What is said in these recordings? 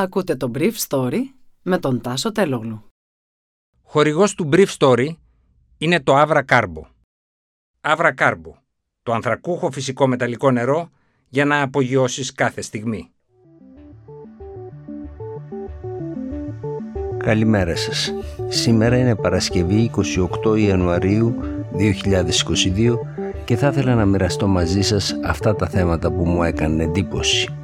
Ακούτε το Brief Story με τον Τάσο Τελόγλου. Χορηγός του Brief Story είναι το Avra Carbo. Avra Carbo, το ανθρακούχο φυσικό μεταλλικό νερό για να απογειώσεις κάθε στιγμή. Καλημέρα σας. Σήμερα είναι Παρασκευή 28 Ιανουαρίου 2022 και θα ήθελα να μοιραστώ μαζί σας αυτά τα θέματα που μου έκανε εντύπωση.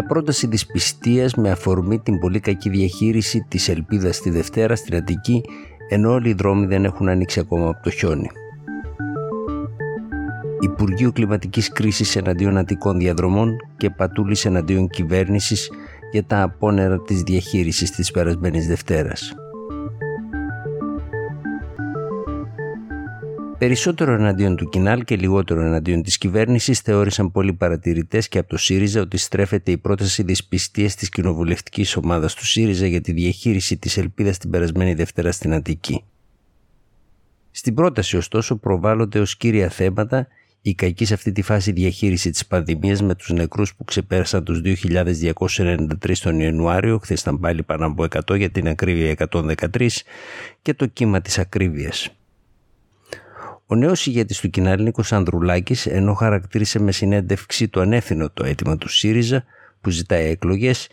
Μια πρόταση δυσπιστίας με αφορμή την πολύ κακή διαχείριση της ελπίδας στη Δευτέρα στην Αττική ενώ όλοι οι δρόμοι δεν έχουν ανοίξει ακόμα από το χιόνι. Υπουργείο Κλιματικής Κρίσης εναντίον Αττικών Διαδρομών και πατούλης εναντίον κυβέρνησης για τα απόνερα της διαχείρισης της περασμένης Δευτέρας. Περισσότερο εναντίον του Κινάλ και λιγότερο εναντίον της κυβέρνησης θεώρησαν πολλοί παρατηρητές και από το ΣΥΡΙΖΑ ότι στρέφεται η πρόταση δυσπιστίας της κοινοβουλευτικής ομάδας του ΣΥΡΙΖΑ για τη διαχείριση της ελπίδας την περασμένη Δευτέρα στην Αττική. Στην πρόταση, ωστόσο, προβάλλονται ως κύρια θέματα η κακή σε αυτή τη φάση διαχείριση της πανδημίας με τους νεκρούς που ξεπέρασαν τους 2.293 τον Ιανουάριο, χθες ήταν πάλι πάνω από 100 για την ακρίβεια 113 και το κύμα της ακρίβειας. Ο νέος ηγέτης του Κινάλ, Νίκο Ανδρουλάκη, ενώ χαρακτήρισε με συνέντευξη το ανεύθυνο το αίτημα του ΣΥΡΙΖΑ που ζητάει εκλογές,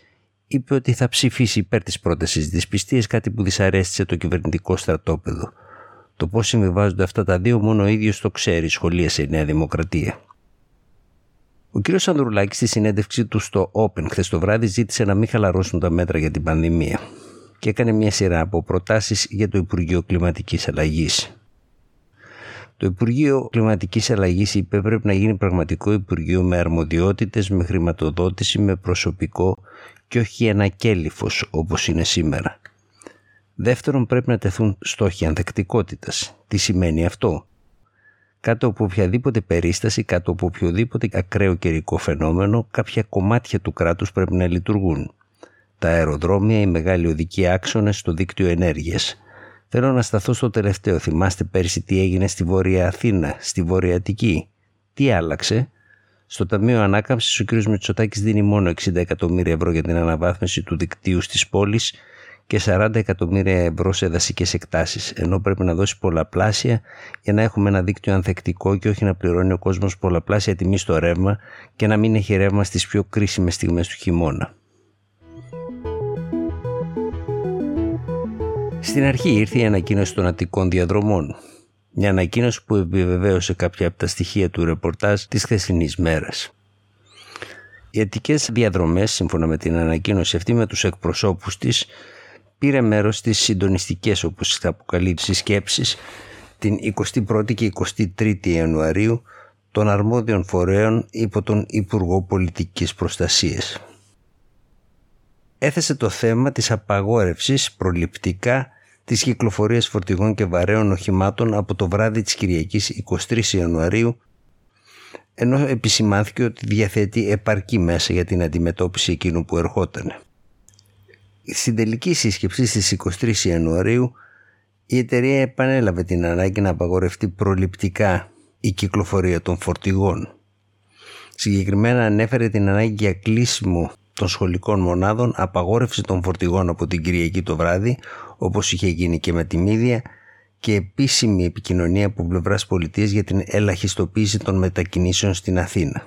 είπε ότι θα ψηφίσει υπέρ της πρότασης τη πιστία, κάτι που δυσαρέστησε το κυβερνητικό στρατόπεδο. Το πώς συμβιβάζονται αυτά τα δύο μόνο ο ίδιος το ξέρει, σχολίασε η Νέα Δημοκρατία. Ο κ. Ανδρουλάκη στη συνέντευξή του στο Open χθες το βράδυ ζήτησε να μην χαλαρώσουν τα μέτρα για την πανδημία και έκανε μια σειρά από προτάσεις για το Υπουργείο Κλιματικής Αλλαγής. Το Υπουργείο Κλιματικής Αλλαγής είπε πρέπει να γίνει πραγματικό Υπουργείο με αρμοδιότητες, με χρηματοδότηση, με προσωπικό και όχι ένα κέλυφος όπως είναι σήμερα. Δεύτερον, πρέπει να τεθούν στόχοι ανθεκτικότητας. Τι σημαίνει αυτό; Κάτω από οποιαδήποτε περίσταση, κάτω από οποιοδήποτε ακραίο καιρικό φαινόμενο, κάποια κομμάτια του κράτους πρέπει να λειτουργούν. Τα αεροδρόμια, οι μεγάλοι οδικοί άξονες, το δίκτυο ενέργειας. Θέλω να σταθώ στο τελευταίο. Θυμάστε πέρσι τι έγινε στη Βόρεια Αθήνα, στη Βόρεια Αττική. Τι άλλαξε; Στο Ταμείο Ανάκαμψης, ο κ. Μητσοτάκης δίνει μόνο 60 εκατομμύρια ευρώ για την αναβάθμιση του δικτύου στις πόλεις και 40 εκατομμύρια ευρώ σε δασικές εκτάσεις, ενώ πρέπει να δώσει πολλαπλάσια για να έχουμε ένα δίκτυο ανθεκτικό και όχι να πληρώνει ο κόσμος πολλαπλάσια τιμή στο ρεύμα και να μην έχει ρεύμα στις πιο κρίσιμες στιγμές του χειμώνα. Στην αρχή ήρθε η ανακοίνωση των Αττικών διαδρομών. Μια ανακοίνωση που επιβεβαίωσε κάποια από τα στοιχεία του ρεπορτάζ της χθεσινής μέρας. Οι Αττικές διαδρομές, σύμφωνα με την ανακοίνωση αυτή με τους εκπροσώπους της, πήρε μέρος στις συντονιστικές όπως θα αποκαλεί συσκέψεις την 21η και 23η Ιανουαρίου των αρμόδιων φορέων υπό τον Υπουργό Πολιτικής Προστασίας. Έθεσε το θέμα της απαγόρευσης προληπτικά της κυκλοφορίας φορτηγών και βαρέων οχημάτων από το βράδυ της Κυριακής 23 Ιανουαρίου ενώ επισημάνθηκε ότι διαθέτει επαρκή μέσα για την αντιμετώπιση εκείνου που ερχόταν. Στην τελική σύσκεψη στις 23 Ιανουαρίου η εταιρεία επανέλαβε την ανάγκη να απαγορευτεί προληπτικά η κυκλοφορία των φορτηγών. Συγκεκριμένα ανέφερε την ανάγκη για κλείσιμο των σχολικών μονάδων, απαγόρευση των φορτηγών από την Κυριακή το βράδυ, όπως είχε γίνει και με τη Μίδια, και επίσημη επικοινωνία από πλευράς πολιτείας για την ελαχιστοποίηση των μετακινήσεων στην Αθήνα.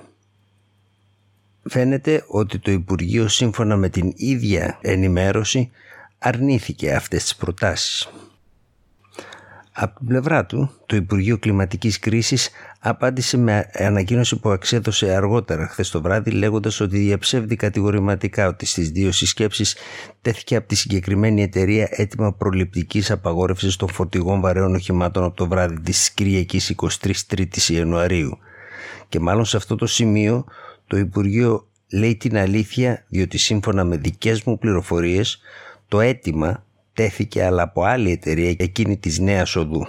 Φαίνεται ότι το Υπουργείο σύμφωνα με την ίδια ενημέρωση αρνήθηκε αυτές τις προτάσεις. Από την πλευρά του, το Υπουργείο Κλιματικής Κρίσης απάντησε με ανακοίνωση που εξέδωσε αργότερα χθες το βράδυ λέγοντας ότι διαψεύδει κατηγορηματικά ότι στις δύο συσκέψεις τέθηκε από τη συγκεκριμένη εταιρεία έτοιμα προληπτικής απαγόρευσης των φορτηγών βαρέων οχημάτων από το βράδυ της Κυριακής 23 Ιανουαρίου. Και μάλλον σε αυτό το σημείο το Υπουργείο λέει την αλήθεια διότι σύμφωνα με δικές μου πληροφορίες το αίτημα τέθηκε αλλά από άλλη εταιρεία εκείνη της Νέας Οδού.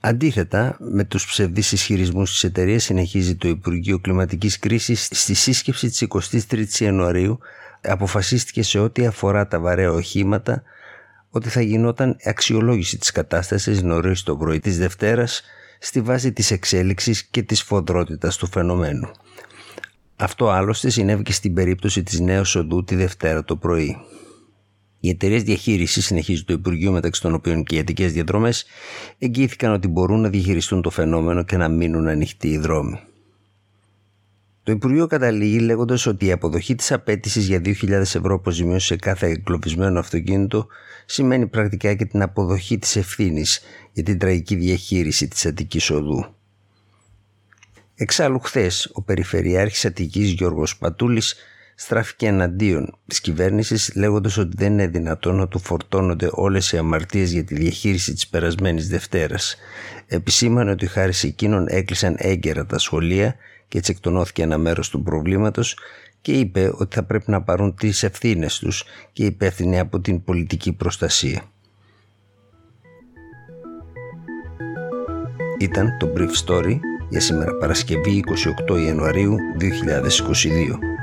Αντίθετα, με τους ψευδείς ισχυρισμούς της εταιρείας συνεχίζει το Υπουργείο Κλιματικής Κρίσης στη σύσκεψη της 23ης Ιανουαρίου αποφασίστηκε σε ό,τι αφορά τα βαρέα οχήματα ότι θα γινόταν αξιολόγηση της κατάστασης νωρίς το πρωί της Δευτέρας στη βάση της εξέλιξης και της φοδρότητας του φαινομένου. Αυτό άλλωστε συνέβη και στην περίπτωση της νέας οδού τη Δευτέρα το πρωί. Οι εταιρείες διαχείρισης, συνεχίζει το Υπουργείο, μεταξύ των οποίων και οι ιατρικέ διαδρομές, εγγύηθηκαν ότι μπορούν να διαχειριστούν το φαινόμενο και να μείνουν ανοιχτοί οι δρόμοι. Το Υπουργείο καταλήγει λέγοντας ότι η αποδοχή της απέτησης για 2.000 ευρώ αποζημίωση σε κάθε εγκλωβισμένο αυτοκίνητο σημαίνει πρακτικά και την αποδοχή της ευθύνης για την τραγική διαχείριση της Αττικής Οδού. Εξάλλου, χθες ο Περιφερειάρχης Αττικής Γιώργος Πατούλης στράφηκε εναντίον της κυβέρνησης λέγοντας ότι δεν είναι δυνατόν να του φορτώνονται όλες οι αμαρτίες για τη διαχείριση της περασμένης Δευτέρας. Επισήμανε ότι χάρη σε εκείνον έκλεισαν έγκαιρα τα σχολεία και έτσι εκτονώθηκε ένα μέρος του προβλήματος και είπε ότι θα πρέπει να πάρουν τις ευθύνες τους και υπεύθυνοι από την πολιτική προστασία. Ήταν το Brief Story για σήμερα Παρασκευή 28 Ιανουαρίου 2022.